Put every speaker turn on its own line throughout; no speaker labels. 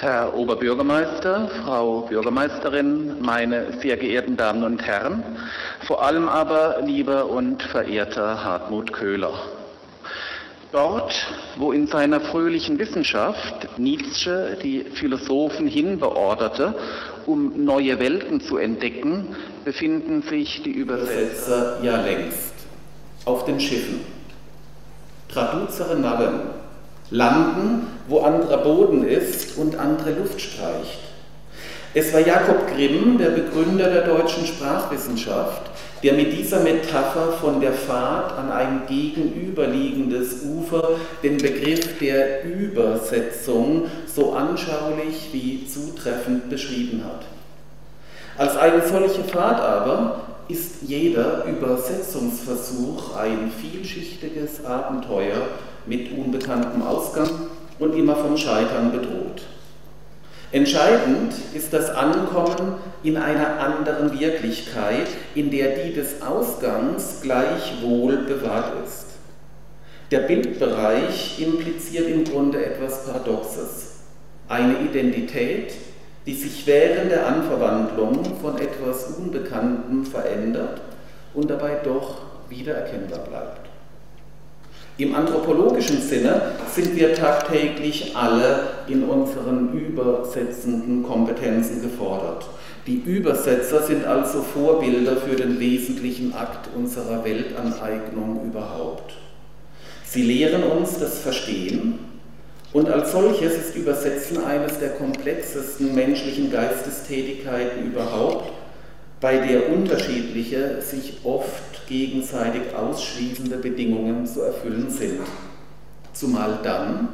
Herr Oberbürgermeister, Frau Bürgermeisterin, meine sehr geehrten Damen und Herren, vor allem aber lieber und verehrter Hartmut Köhler. Dort, wo in seiner fröhlichen Wissenschaft Nietzsche die Philosophen hinbeorderte, um neue Welten zu entdecken, befinden sich die Übersetzer ja längst auf den Schiffen. Traduzere Narren landen, wo anderer Boden ist und andere Luft streicht. Es war Jakob Grimm, der Begründer der deutschen Sprachwissenschaft, der mit dieser Metapher von der Fahrt an ein gegenüberliegendes Ufer den Begriff der Übersetzung so anschaulich wie zutreffend beschrieben hat. Als eine solche Fahrt aber ist jeder Übersetzungsversuch ein vielschichtiges Abenteuer mit unbekanntem Ausgang und immer vom Scheitern bedroht. Entscheidend ist das Ankommen in einer anderen Wirklichkeit, in der die des Ausgangs gleichwohl bewahrt ist. Der Bildbereich impliziert im Grunde etwas Paradoxes. Eine Identität, die sich während der Anverwandlung von etwas Unbekanntem verändert und dabei doch wiedererkennbar bleibt. Im anthropologischen Sinne sind wir tagtäglich alle in unseren übersetzenden Kompetenzen gefordert. Die Übersetzer sind also Vorbilder für den wesentlichen Akt unserer Weltaneignung überhaupt. Sie lehren uns das Verstehen und als solches ist Übersetzen eines der komplexesten menschlichen Geistestätigkeiten überhaupt, bei der unterschiedliche, sich oft gegenseitig ausschließende Bedingungen zu erfüllen sind. Zumal dann,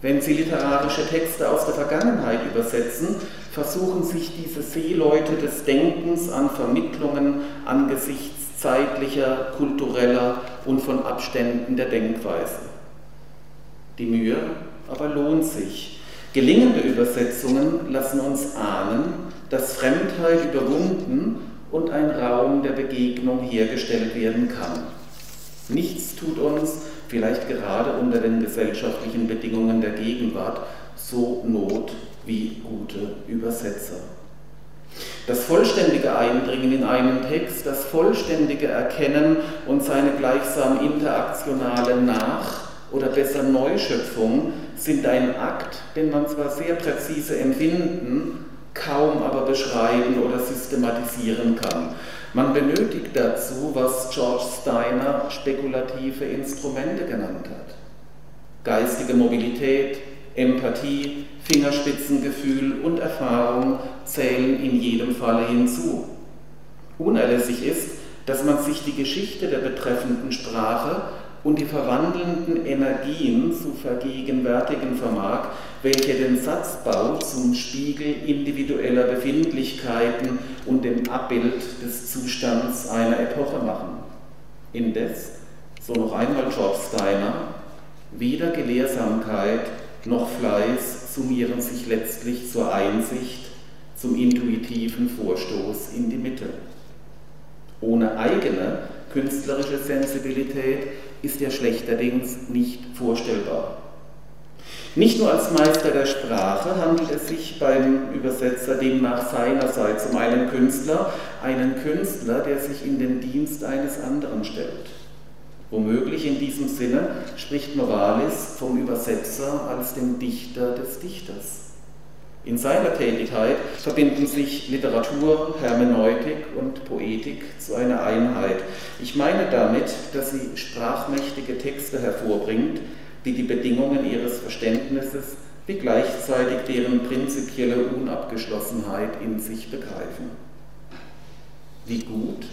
wenn Sie literarische Texte aus der Vergangenheit übersetzen, versuchen sich diese Seeleute des Denkens an Vermittlungen angesichts zeitlicher, kultureller und von Abständen der Denkweise. Die Mühe aber lohnt sich. Gelingende Übersetzungen lassen uns ahnen, dass Fremdheit überwunden und ein Raum der Begegnung hergestellt werden kann. Nichts tut uns, vielleicht gerade unter den gesellschaftlichen Bedingungen der Gegenwart, so Not wie gute Übersetzer. Das vollständige Eindringen in einen Text, das vollständige Erkennen und seine gleichsam interaktionale Nach- oder besser Neuschöpfung sind ein Akt, den man zwar sehr präzise empfinden, kaum aber beschreiben oder systematisieren kann. Man benötigt dazu, was George Steiner spekulative Instrumente genannt hat. Geistige Mobilität, Empathie, Fingerspitzengefühl und Erfahrung zählen in jedem Falle hinzu. Unerlässlich ist, dass man sich die Geschichte der betreffenden Sprache und die verwandelnden Energien zu vergegenwärtigen vermag, welche den Satzbau zum Spiegel individueller Befindlichkeiten und dem Abbild des Zustands einer Epoche machen. Indes, so noch einmal George Steiner, weder Gelehrsamkeit noch Fleiß summieren sich letztlich zur Einsicht, zum intuitiven Vorstoß in die Mitte. Ohne eigene künstlerische Sensibilität ist ja schlechterdings nicht vorstellbar. Nicht nur als Meister der Sprache handelt es sich beim Übersetzer demnach seinerseits um einen Künstler, einen Künstler, der sich in den Dienst eines anderen stellt. Womöglich in diesem Sinne spricht Novalis vom Übersetzer als dem Dichter des Dichters. In seiner Tätigkeit verbinden sich Literatur, Hermeneutik und Poetik zu einer Einheit. Ich meine damit, dass sie sprachmächtige Texte hervorbringt, die die Bedingungen ihres Verständnisses wie gleichzeitig deren prinzipielle Unabgeschlossenheit in sich begreifen. Wie gut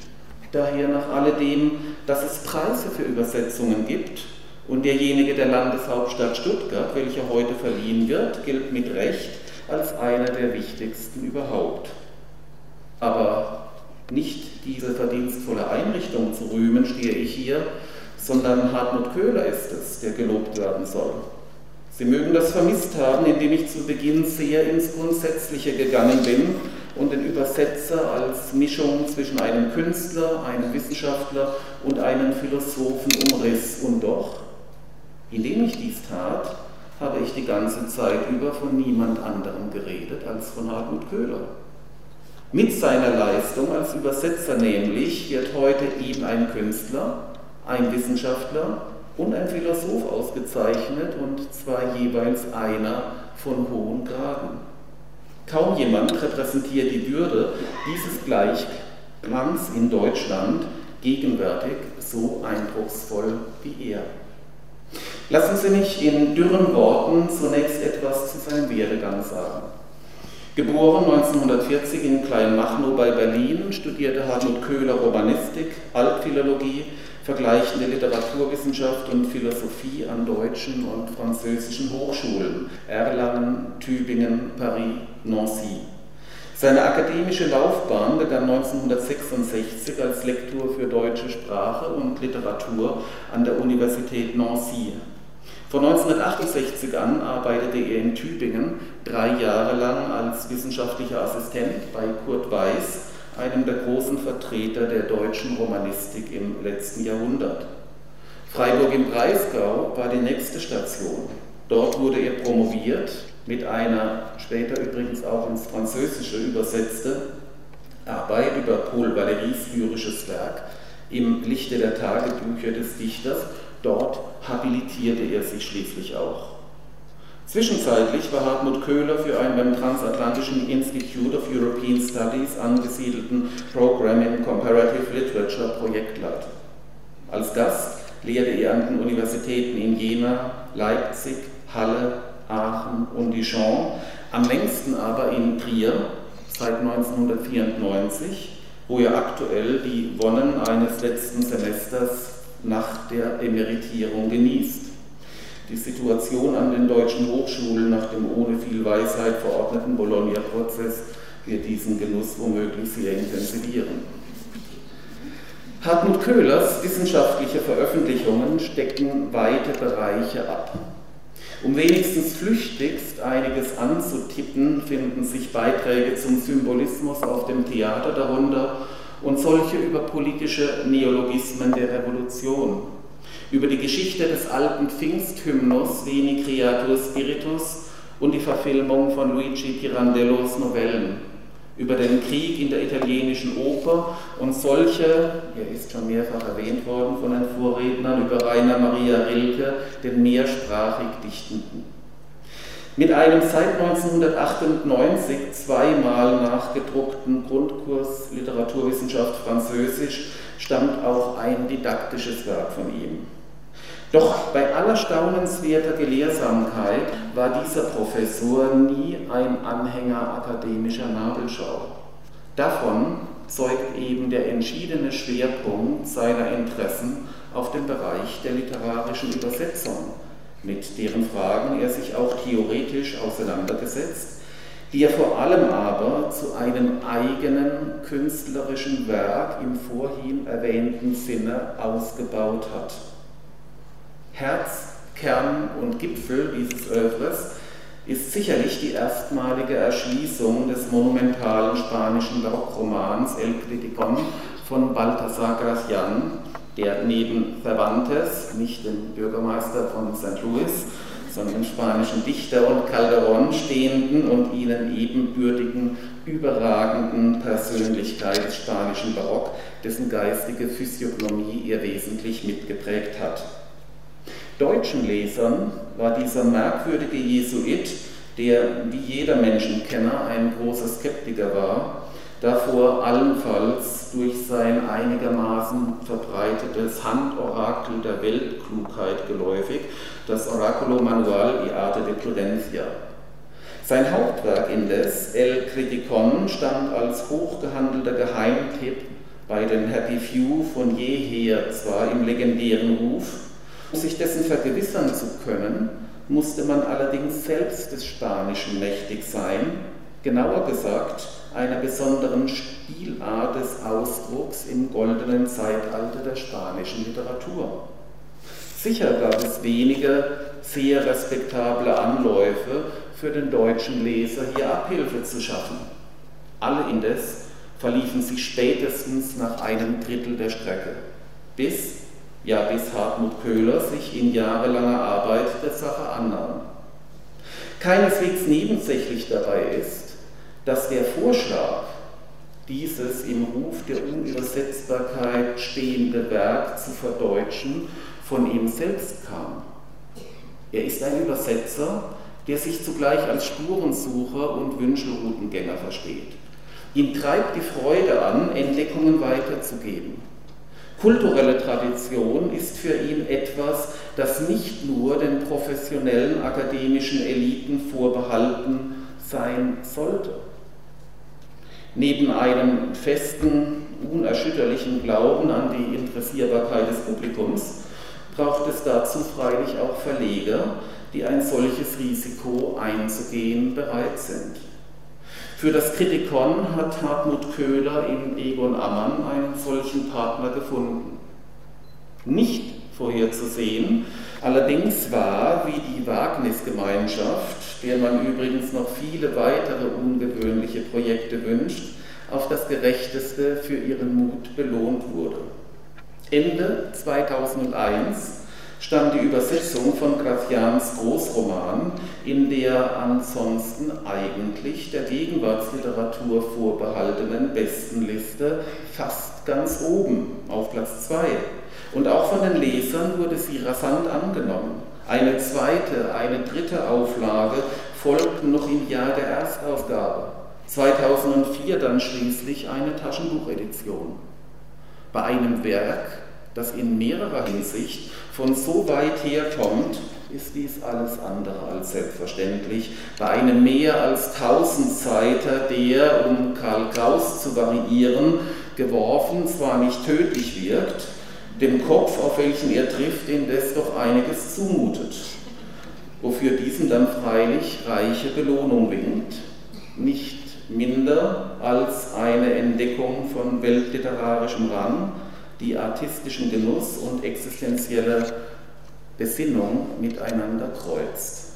daher nach alledem, dass es Preise für Übersetzungen gibt und derjenige der Landeshauptstadt Stuttgart, welcher heute verliehen wird, gilt mit Recht als einer der wichtigsten überhaupt. Aber nicht diese verdienstvolle Einrichtung zu rühmen, stehe ich hier, sondern Hartmut Köhler ist es, der gelobt werden soll. Sie mögen das vermisst haben, indem ich zu Beginn sehr ins Grundsätzliche gegangen bin und den Übersetzer als Mischung zwischen einem Künstler, einem Wissenschaftler und einem Philosophen umriss. Und doch, indem ich dies tat, habe ich die ganze Zeit über von niemand anderem geredet als von Hartmut Köhler. Mit seiner Leistung als Übersetzer nämlich wird heute ihm ein Künstler, ein Wissenschaftler und ein Philosoph ausgezeichnet und zwar jeweils einer von hohen Graden. Kaum jemand repräsentiert die Würde dieses Gleichklangs in Deutschland gegenwärtig so eindrucksvoll wie er. Lassen Sie mich in dürren Worten zunächst etwas zu seinem Werdegang sagen. Geboren 1940 in Kleinmachnow bei Berlin, studierte Hartmut Köhler Romanistik, Altphilologie, vergleichende Literaturwissenschaft und Philosophie an deutschen und französischen Hochschulen Erlangen, Tübingen, Paris, Nancy. Seine akademische Laufbahn begann 1966 als Lektor für deutsche Sprache und Literatur an der Universität Nancy. Von 1968 an arbeitete er in Tübingen drei Jahre lang als wissenschaftlicher Assistent bei Kurt Weiß, einem der großen Vertreter der deutschen Romanistik im letzten Jahrhundert. Freiburg im Breisgau war die nächste Station. Dort wurde er promoviert mit einer später übrigens auch ins Französische übersetzte Arbeit über Paul Valéry's lyrisches Werk im Lichte der Tagebücher des Dichters Dort habilitierte er sich schließlich auch. Zwischenzeitlich war Hartmut Köhler für einen beim Transatlantischen Institute of European Studies angesiedelten Program in Comparative Literature Projektleiter. Als Gast lehrte er an den Universitäten in Jena, Leipzig, Halle, Aachen und Dijon, am längsten aber in Trier seit 1994, wo er aktuell die Wonnen eines letzten Semesters nach der Emeritierung genießt. Die Situation an den deutschen Hochschulen nach dem ohne viel Weisheit verordneten Bologna-Prozess wird diesen Genuss womöglich sehr intensivieren. Hartmut Köhlers wissenschaftliche Veröffentlichungen stecken weite Bereiche ab. Um wenigstens flüchtigst einiges anzutippen, finden sich Beiträge zum Symbolismus auf dem Theater darunter und solche über politische Neologismen der Revolution, über die Geschichte des alten Pfingsthymnus Veni Creator Spiritus und die Verfilmung von Luigi Pirandellos Novellen, über den Krieg in der italienischen Oper und solche, er ist schon mehrfach erwähnt worden von den Vorrednern, über Rainer Maria Rilke, den mehrsprachig Dichtenden. Mit einem seit 1998 zweimal nachgedruckten Grundkurs Literaturwissenschaft Französisch stammt auch ein didaktisches Werk von ihm. Doch bei aller staunenswerter Gelehrsamkeit war dieser Professor nie ein Anhänger akademischer Nabelschau. Davon zeugt eben der entschiedene Schwerpunkt seiner Interessen auf dem Bereich der literarischen Übersetzung mit deren Fragen er sich auch theoretisch auseinandergesetzt, die er vor allem aber zu einem eigenen künstlerischen Werk im vorhin erwähnten Sinne ausgebaut hat. Herz, Kern und Gipfel dieses Övres ist sicherlich die erstmalige Erschließung des monumentalen spanischen Barockromans El Criticón von Baltasar Gracián, der neben Cervantes, nicht dem Bürgermeister von St. Louis, sondern dem spanischen Dichter und Calderón stehenden und ihnen ebenbürtigen, überragenden Persönlichkeit des spanischen Barock, dessen geistige Physiognomie er wesentlich mitgeprägt hat. Deutschen Lesern war dieser merkwürdige Jesuit, der wie jeder Menschenkenner ein großer Skeptiker war, davor allenfalls durch sein einigermaßen verbreitetes Handorakel der Weltklugheit geläufig, das Oraculo Manual y Arte de Prudencia. Sein Hauptwerk indes, El Criticon, stand als hochgehandelter Geheimtipp bei den Happy Few von jeher zwar im legendären Ruf, um sich dessen vergewissern zu können, musste man allerdings selbst des Spanischen mächtig sein, genauer gesagt, einer besonderen Spielart des Ausdrucks im goldenen Zeitalter der spanischen Literatur. Sicher gab es wenige sehr respektable Anläufe für den deutschen Leser, hier Abhilfe zu schaffen. Alle indes verliefen sich spätestens nach einem Drittel der Strecke, bis, ja bis Hartmut Köhler sich in jahrelanger Arbeit der Sache annahm. Keineswegs nebensächlich dabei ist, dass der Vorschlag, dieses im Ruf der Unübersetzbarkeit stehende Werk zu verdeutschen, von ihm selbst kam. Er ist ein Übersetzer, der sich zugleich als Spurensucher und Wünschelroutengänger versteht. Ihn treibt die Freude an, Entdeckungen weiterzugeben. Kulturelle Tradition ist für ihn etwas, das nicht nur den professionellen akademischen Eliten vorbehalten sein sollte. Neben einem festen, unerschütterlichen Glauben an die Interessierbarkeit des Publikums braucht es dazu freilich auch Verleger, die ein solches Risiko einzugehen bereit sind. Für das Kritikon hat Hartmut Köhler in Egon Ammann einen solchen Partner gefunden. Nicht vorherzusehen, allerdings war, wie die Wagnisgemeinschaft, der man übrigens noch viele weitere ungewöhnliche Projekte wünscht, auf das Gerechteste für ihren Mut belohnt wurde. Ende 2001 stand die Übersetzung von Gracians Großroman in der ansonsten eigentlich der Gegenwartsliteratur vorbehaltenen Bestenliste fast ganz oben auf Platz 2. Und auch von den Lesern wurde sie rasant angenommen. Eine zweite, eine dritte Auflage folgten noch im Jahr der Erstausgabe. 2004 dann schließlich eine Taschenbuchedition. Bei einem Werk, das in mehrerer Hinsicht von so weit herkommt, ist dies alles andere als selbstverständlich. Bei einem mehr als Tausendseiter, der, um Karl Kraus zu variieren, geworfen zwar nicht tödlich wirkt, dem Kopf, auf welchen er trifft, indes doch einiges zumutet, wofür diesem dann freilich reiche Belohnung winkt, nicht minder als eine Entdeckung von weltliterarischem Rang, die artistischen Genuss und existenzielle Besinnung miteinander kreuzt.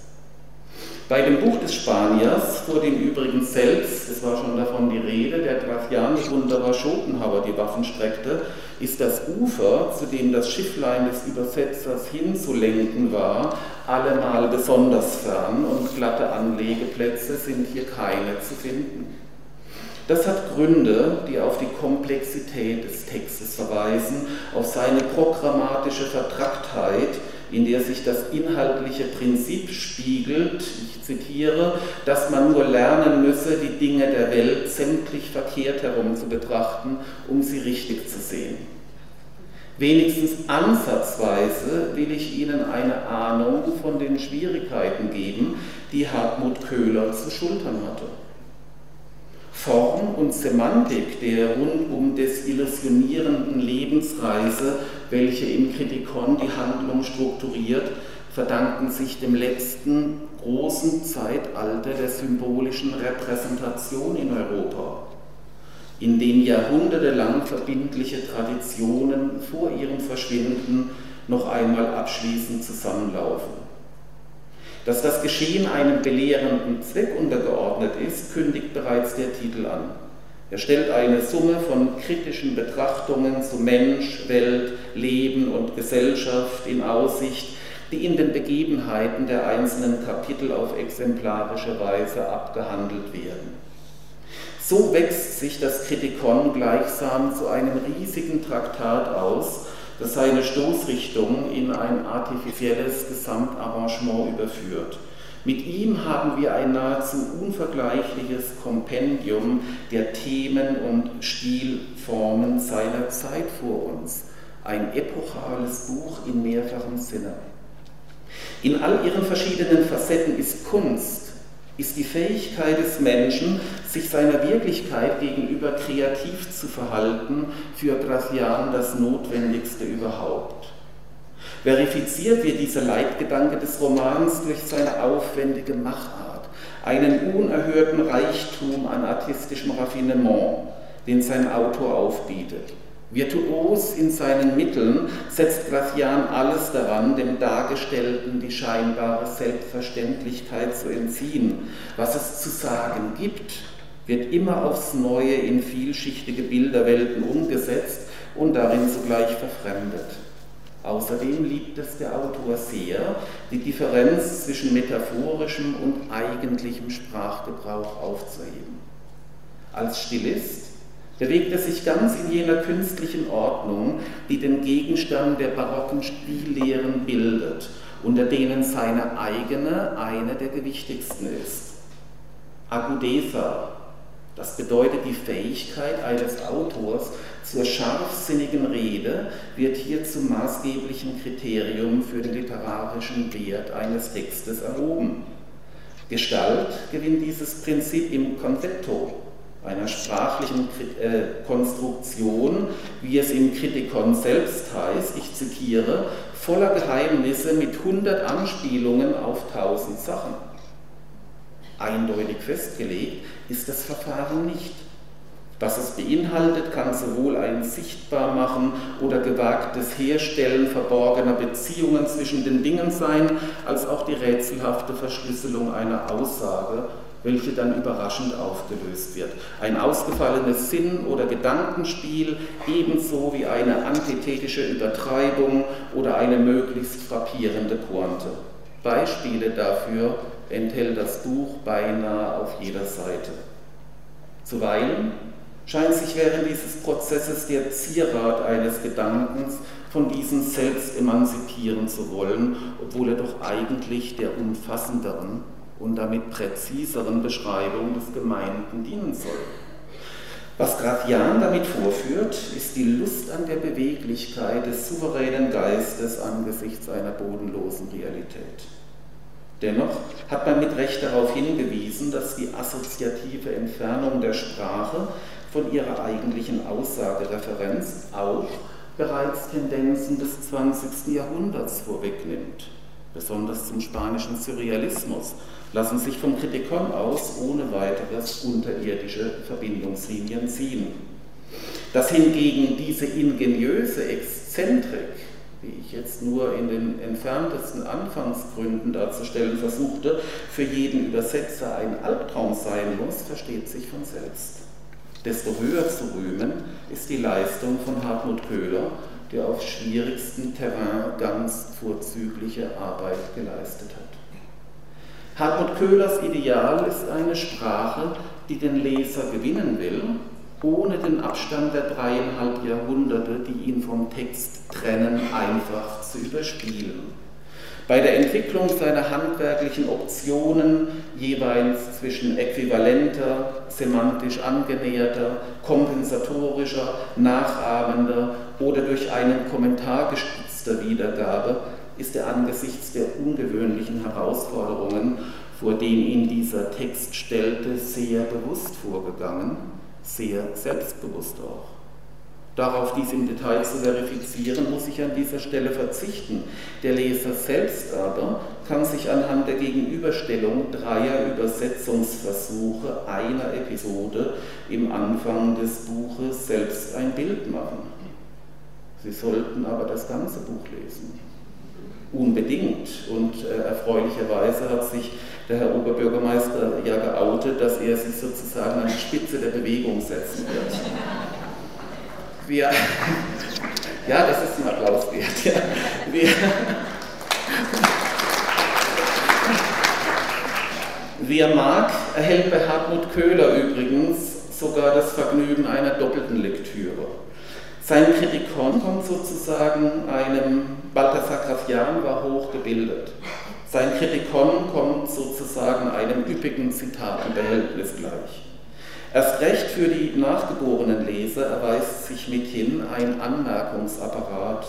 Bei dem Buch des Spaniers, vor dem übrigens selbst, es war schon davon die Rede, der Graciani-Wunderer Schopenhauer die Waffen streckte, ist das Ufer, zu dem das Schifflein des Übersetzers hinzulenken war, allemal besonders fern und glatte Anlegeplätze sind hier keine zu finden. Das hat Gründe, die auf die Komplexität des Textes verweisen, auf seine programmatische Vertracktheit, in der sich das inhaltliche Prinzip spiegelt, ich zitiere, dass man nur lernen müsse, die Dinge der Welt sämtlich verkehrt herum zu betrachten, um sie richtig zu sehen. Wenigstens ansatzweise will ich Ihnen eine Ahnung von den Schwierigkeiten geben, die Hartmut Köhler zu schultern hatte. Form und Semantik der rundum desillusionierenden Lebensreise, welche im Kritikon die Handlung strukturiert, verdanken sich dem letzten großen Zeitalter der symbolischen Repräsentation in Europa, in dem jahrhundertelang verbindliche Traditionen vor ihrem Verschwinden noch einmal abschließend zusammenlaufen. Dass das Geschehen einem belehrenden Zweck untergeordnet ist, kündigt bereits der Titel an. Er stellt eine Summe von kritischen Betrachtungen zu Mensch, Welt, Leben und Gesellschaft in Aussicht, die in den Begebenheiten der einzelnen Kapitel auf exemplarische Weise abgehandelt werden. So wächst sich das Kritikon gleichsam zu einem riesigen Traktat aus, das seine Stoßrichtung in ein artifizielles Gesamtarrangement überführt. Mit ihm haben wir ein nahezu unvergleichliches Kompendium der Themen und Stilformen seiner Zeit vor uns. Ein epochales Buch in mehrfachem Sinne. In all ihren verschiedenen Facetten ist Kunst ist die Fähigkeit des Menschen, sich seiner Wirklichkeit gegenüber kreativ zu verhalten, für Gracian das Notwendigste überhaupt. Verifiziert wird dieser Leitgedanke des Romans durch seine aufwendige Machart, einen unerhörten Reichtum an artistischem Raffinement, den sein Autor aufbietet. Virtuos in seinen Mitteln setzt Gracian alles daran, dem Dargestellten die scheinbare Selbstverständlichkeit zu entziehen. Was es zu sagen gibt, wird immer aufs Neue in vielschichtige Bilderwelten umgesetzt und darin zugleich verfremdet. Außerdem liebt es der Autor sehr, die Differenz zwischen metaphorischem und eigentlichem Sprachgebrauch aufzuheben. Als Stilist bewegt er sich ganz in jener künstlichen Ordnung, die den Gegenstand der barocken Stillehren bildet, unter denen seine eigene eine der gewichtigsten ist. Agudeza, das bedeutet die Fähigkeit eines Autors zur scharfsinnigen Rede, wird hier zum maßgeblichen Kriterium für den literarischen Wert eines Textes erhoben. Gestalt gewinnt dieses Prinzip im Konzepto, einer sprachlichen äh, Konstruktion, wie es im Kritikon selbst heißt, ich zitiere, voller Geheimnisse mit hundert Anspielungen auf tausend Sachen. Eindeutig festgelegt ist das Verfahren nicht. Was es beinhaltet, kann sowohl ein Sichtbarmachen oder gewagtes Herstellen verborgener Beziehungen zwischen den Dingen sein, als auch die rätselhafte Verschlüsselung einer Aussage welche dann überraschend aufgelöst wird. Ein ausgefallenes Sinn- oder Gedankenspiel, ebenso wie eine antithetische Übertreibung oder eine möglichst frappierende Pointe. Beispiele dafür enthält das Buch beinahe auf jeder Seite. Zuweilen scheint sich während dieses Prozesses der Zierat eines Gedankens von diesem selbst emanzipieren zu wollen, obwohl er doch eigentlich der umfassenderen und damit präziseren Beschreibung des Gemeinten dienen soll. Was Graf Jahn damit vorführt, ist die Lust an der Beweglichkeit des souveränen Geistes angesichts einer bodenlosen Realität. Dennoch hat man mit Recht darauf hingewiesen, dass die assoziative Entfernung der Sprache von ihrer eigentlichen Aussagereferenz auch bereits Tendenzen des 20. Jahrhunderts vorwegnimmt, besonders zum spanischen Surrealismus, lassen sich vom Kritikon aus ohne weiteres unterirdische Verbindungslinien ziehen. Dass hingegen diese ingeniöse Exzentrik, wie ich jetzt nur in den entferntesten Anfangsgründen darzustellen versuchte, für jeden Übersetzer ein Albtraum sein muss, versteht sich von selbst. Desto höher zu rühmen ist die Leistung von Hartmut Köhler, der auf schwierigstem Terrain ganz vorzügliche Arbeit geleistet hat. Hartmut Köhlers Ideal ist eine Sprache, die den Leser gewinnen will, ohne den Abstand der dreieinhalb Jahrhunderte, die ihn vom Text trennen, einfach zu überspielen. Bei der Entwicklung seiner handwerklichen Optionen jeweils zwischen äquivalenter, semantisch angenäherter, kompensatorischer, nachahmender oder durch einen Kommentar gestützter Wiedergabe ist er angesichts der ungewöhnlichen Herausforderungen, vor denen ihn dieser Text stellte, sehr bewusst vorgegangen, sehr selbstbewusst auch. Darauf dies im Detail zu verifizieren, muss ich an dieser Stelle verzichten. Der Leser selbst aber kann sich anhand der Gegenüberstellung dreier Übersetzungsversuche einer Episode im Anfang des Buches selbst ein Bild machen. Sie sollten aber das ganze Buch lesen unbedingt. Und äh, erfreulicherweise hat sich der Herr Oberbürgermeister ja geoutet, dass er sich sozusagen an die Spitze der Bewegung setzen wird. Wir, ja, das ist ein Applaus wert. Ja. Wir, Wer mag, erhält bei Hartmut Köhler übrigens sogar das Vergnügen einer doppelten Lektüre. Sein Kritikon kommt sozusagen einem, Balthasar Grafian war hochgebildet. Sein Kritikon kommt sozusagen einem üppigen Zitatenbehältnis gleich. Erst recht für die nachgeborenen Leser erweist sich mithin ein Anmerkungsapparat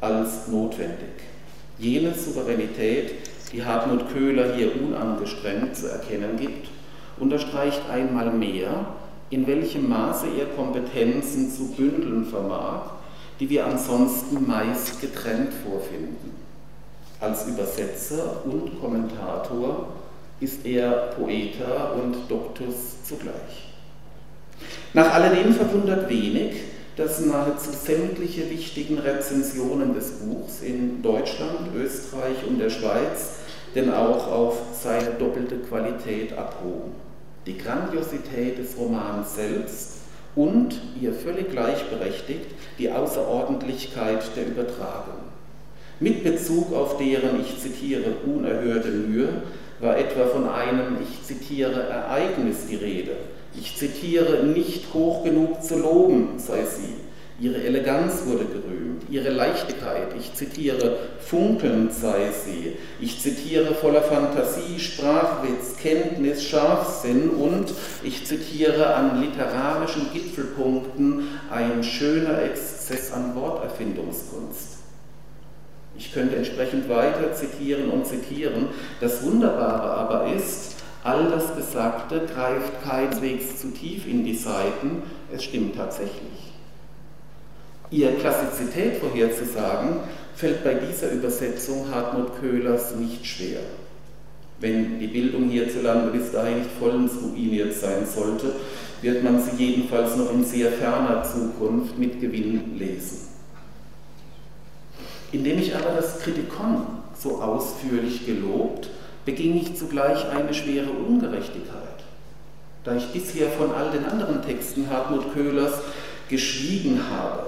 als notwendig. Jene Souveränität, die Hartmut Köhler hier unangestrengt zu erkennen gibt, unterstreicht einmal mehr, in welchem Maße er Kompetenzen zu bündeln vermag, die wir ansonsten meist getrennt vorfinden. Als Übersetzer und Kommentator ist er Poeter und Doktus zugleich. Nach alledem verwundert wenig, dass nahezu sämtliche wichtigen Rezensionen des Buchs in Deutschland, Österreich und der Schweiz denn auch auf seine doppelte Qualität abhoben die Grandiosität des Romans selbst und ihr völlig gleichberechtigt die Außerordentlichkeit der Übertragung. Mit Bezug auf deren, ich zitiere, unerhörte Mühe, war etwa von einem, ich zitiere, Ereignis die Rede. Ich zitiere, nicht hoch genug zu loben sei sie. Ihre Eleganz wurde gerühmt, ihre Leichtigkeit, ich zitiere, funkelnd sei sie, ich zitiere, voller Fantasie, Sprachwitz, Kenntnis, Scharfsinn und, ich zitiere, an literarischen Gipfelpunkten ein schöner Exzess an Worterfindungskunst. Ich könnte entsprechend weiter zitieren und zitieren. Das Wunderbare aber ist, all das Gesagte greift keineswegs zu tief in die Seiten, es stimmt tatsächlich. Ihre Klassizität vorherzusagen, fällt bei dieser Übersetzung Hartmut Köhlers nicht schwer. Wenn die Bildung hierzulande bis dahin nicht vollends ruiniert sein sollte, wird man sie jedenfalls noch in sehr ferner Zukunft mit Gewinn lesen. Indem ich aber das Kritikon so ausführlich gelobt, beging ich zugleich eine schwere Ungerechtigkeit. Da ich bisher von all den anderen Texten Hartmut Köhlers geschwiegen habe,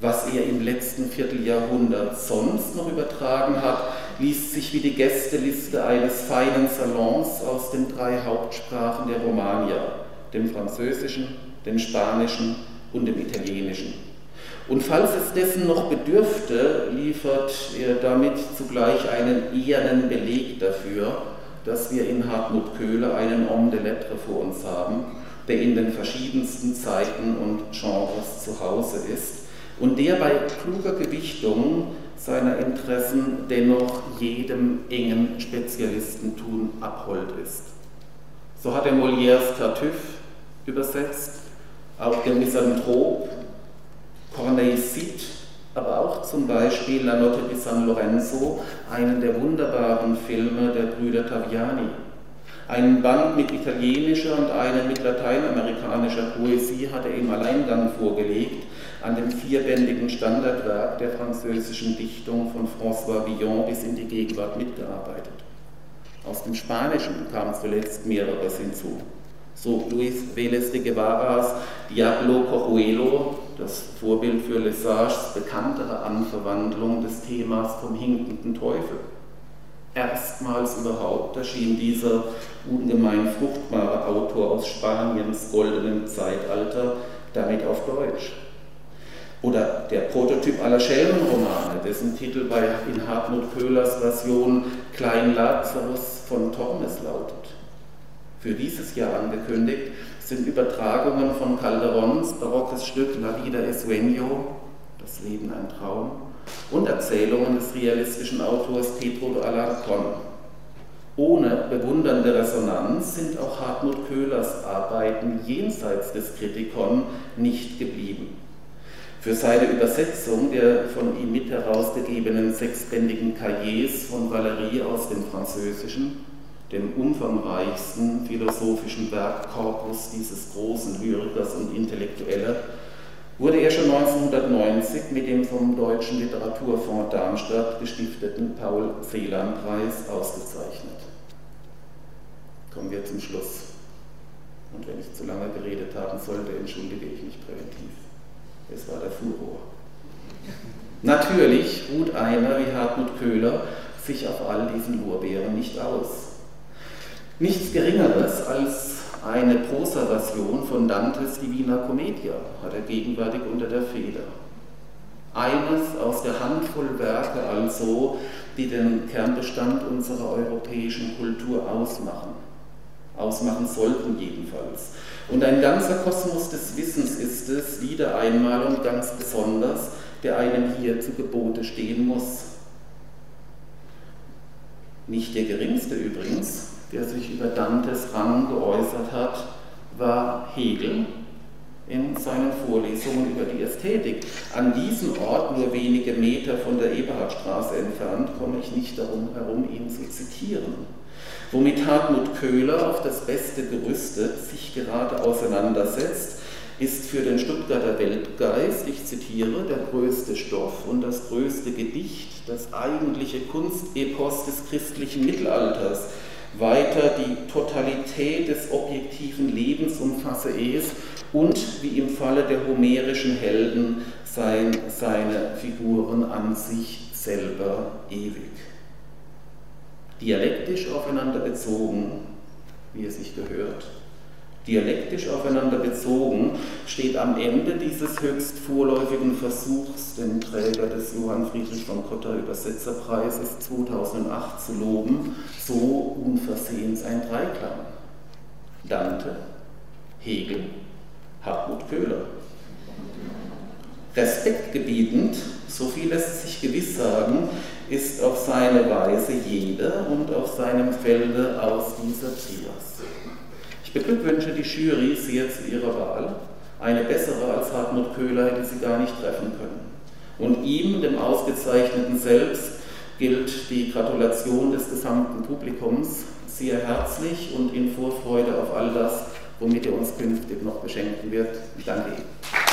was er im letzten Vierteljahrhundert sonst noch übertragen hat, liest sich wie die Gästeliste eines feinen Salons aus den drei Hauptsprachen der Romagna, dem Französischen, dem Spanischen und dem Italienischen. Und falls es dessen noch bedürfte, liefert er damit zugleich einen ehernen Beleg dafür, dass wir in Hartmut Köhler einen Homme de Lettres vor uns haben, der in den verschiedensten Zeiten und Genres zu Hause ist und der bei kluger Gewichtung seiner Interessen dennoch jedem engen Spezialistentum abhold ist. So hat er Molières Tartuffe übersetzt, auch der Misanthrop, Corneille Cid, aber auch zum Beispiel La Notte di San Lorenzo, einen der wunderbaren Filme der Brüder Taviani. Einen Band mit italienischer und einen mit lateinamerikanischer Poesie hat er im Alleingang vorgelegt, an dem vierbändigen Standardwerk der französischen Dichtung von François Villon bis in die Gegenwart mitgearbeitet. Aus dem Spanischen kam zuletzt mehreres hinzu. So Luis Vélez de Guevaras Diablo Cojuelo, das Vorbild für Lesages bekanntere Anverwandlung des Themas vom hinkenden Teufel. Erstmals überhaupt erschien dieser ungemein fruchtbare Autor aus Spaniens goldenem Zeitalter damit auf Deutsch. Oder der Prototyp aller Schelmenromane, dessen Titel bei in Hartmut Köhlers Version Klein Lazarus von Tormes lautet. Für dieses Jahr angekündigt sind Übertragungen von Calderons barockes Stück La Vida es Sueño, Das Leben ein Traum, und Erzählungen des realistischen Autors Pedro de Alarcón. Ohne bewundernde Resonanz sind auch Hartmut Köhlers Arbeiten jenseits des Kritikon nicht geblieben. Für seine Übersetzung der von ihm mit herausgegebenen sechsbändigen Cahiers von Valéry aus dem Französischen, dem umfangreichsten philosophischen Werkkorpus dieses großen Lyrikers und Intellektueller, wurde er schon 1990 mit dem vom Deutschen Literaturfonds Darmstadt gestifteten Paul-Celan-Preis ausgezeichnet. Kommen wir zum Schluss. Und wenn ich zu lange geredet haben sollte, entschuldige ich mich präventiv. Es war der Furor. Natürlich ruht einer wie Hartmut Köhler sich auf all diesen Lorbeeren nicht aus. Nichts Geringeres als eine Prosa-Version von Dantes Divina Commedia hat er gegenwärtig unter der Feder. Eines aus der Handvoll Werke also, die den Kernbestand unserer europäischen Kultur ausmachen. Ausmachen sollten jedenfalls. Und ein ganzer Kosmos des Wissens ist es, wieder einmal und ganz besonders, der einem hier zu Gebote stehen muss. Nicht der geringste übrigens, der sich über Dantes Rang geäußert hat, war Hegel in seinen Vorlesungen über die Ästhetik. An diesem Ort, nur wenige Meter von der Eberhardstraße entfernt, komme ich nicht darum herum, ihn zu zitieren womit Hartmut Köhler auf das Beste gerüstet sich gerade auseinandersetzt, ist für den Stuttgarter Weltgeist, ich zitiere, der größte Stoff und das größte Gedicht, das eigentliche Kunstepos des christlichen Mittelalters, weiter die Totalität des objektiven Lebens umfasse es und wie im Falle der homerischen Helden sein, seine Figuren an sich selber ewig. Dialektisch aufeinander bezogen, wie es sich gehört, dialektisch aufeinander bezogen, steht am Ende dieses höchst vorläufigen Versuchs, den Träger des Johann Friedrich von Cotta Übersetzerpreises 2008 zu loben, so unversehens ein Dreiklang. Dante, Hegel, Hartmut Köhler. Respektgebietend, so viel lässt sich gewiss sagen, ist auf seine Weise jeder und auf seinem Felde aus dieser Trias. Ich beglückwünsche die Jury sehr zu ihrer Wahl. Eine bessere als Hartmut Köhler hätte sie gar nicht treffen können. Und ihm, dem Ausgezeichneten selbst, gilt die Gratulation des gesamten Publikums sehr herzlich und in Vorfreude auf all das, womit er uns künftig noch beschenken wird. Ich danke Ihnen.